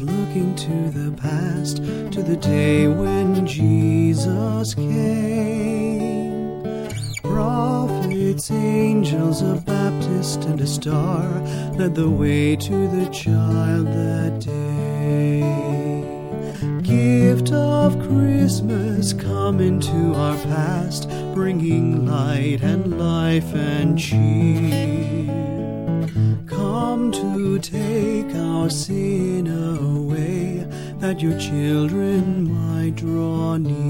looking to the past, to the day when Jesus came. Prophets, angels, a Baptist, and a star led the way to the child that day. Gift of Christmas come into our past, bringing light and life and cheer. Come to take our sin away, that your children might draw near.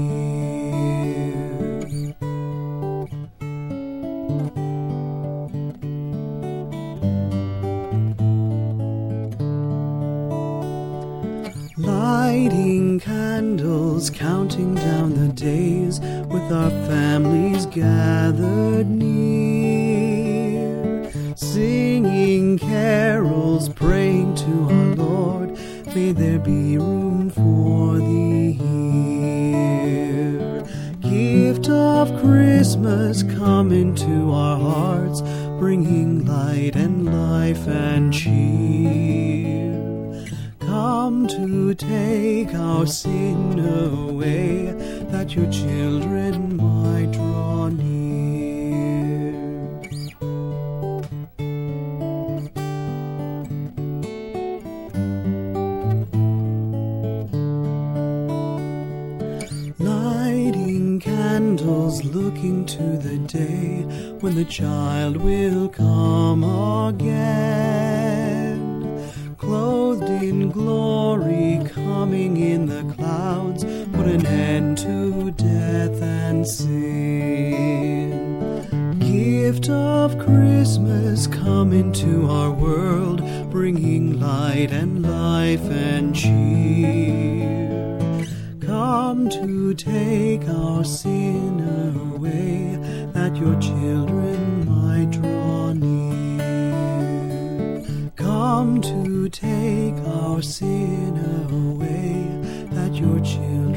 Lighting candles, counting down the days with our families gathered near. Singing carols, praying to our Lord, may there be room for thee here. Gift of Christmas, come into our hearts, bringing light and life and cheer. Come to take our sin away, that your children might draw near. Looking to the day when the child will come again. Clothed in glory, coming in the clouds, put an end to death and sin. Gift of Christmas, come into our world, bringing light and life and cheer. Come to take our sin away, that your children might draw near. Come to take our sin away, that your children